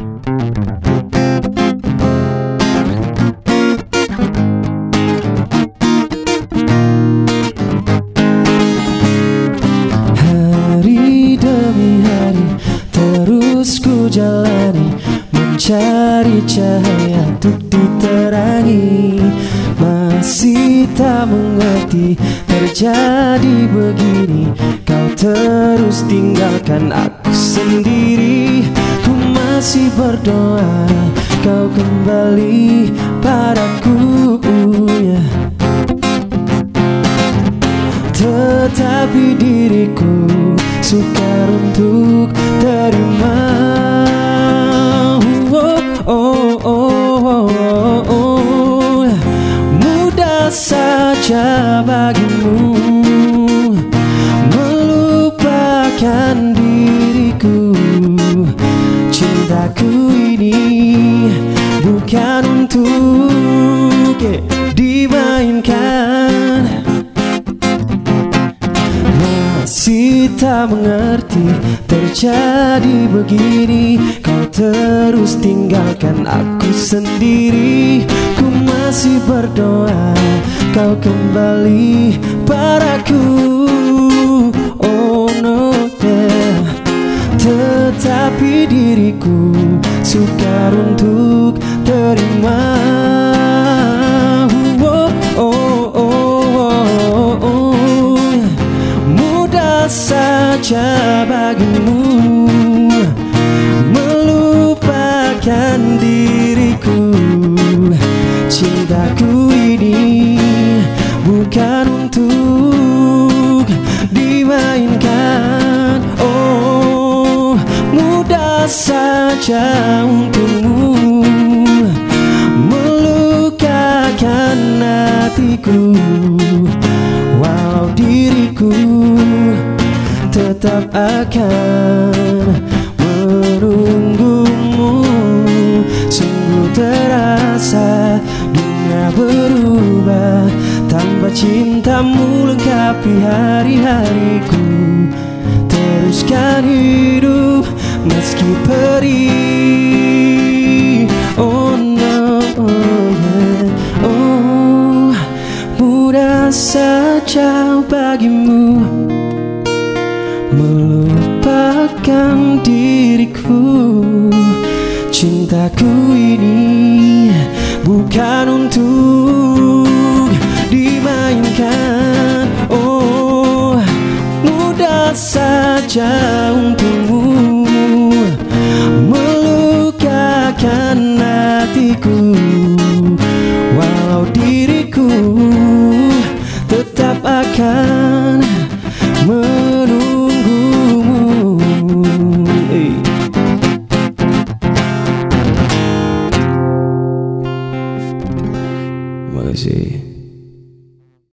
Hari demi hari terus ku jalani Mencari cahaya untuk diterangi. Masih tak mengerti terjadi begini Kau terus tinggalkan aku sendiri masih berdoa kau kembali padaku ya. Tetapi diriku sukar untuk terima oh, oh, oh, oh. Mudah saja bagimu Melupakan diriku masih tak mengerti terjadi begini Kau terus tinggalkan aku sendiri. Ku masih berdoa kau kembali padaku. Oh no yeah Tetapi diriku sukar untuk terima saja bagimu Melupakan diriku. Cintaku ini bukan untuk dimainkan. Oh mudah saja untukmu. Melukakan hatiku tetap akan menunggumu. Sungguh terasa dunia berubah Tanpa cintamu lengkapi hari-hariku. Teruskan hidup meski perih. Oh no, oh yeah, oh Mudah saja bagimu Melupakan diriku. Cintaku ini bukan untuk dimainkan. Oh mudah saja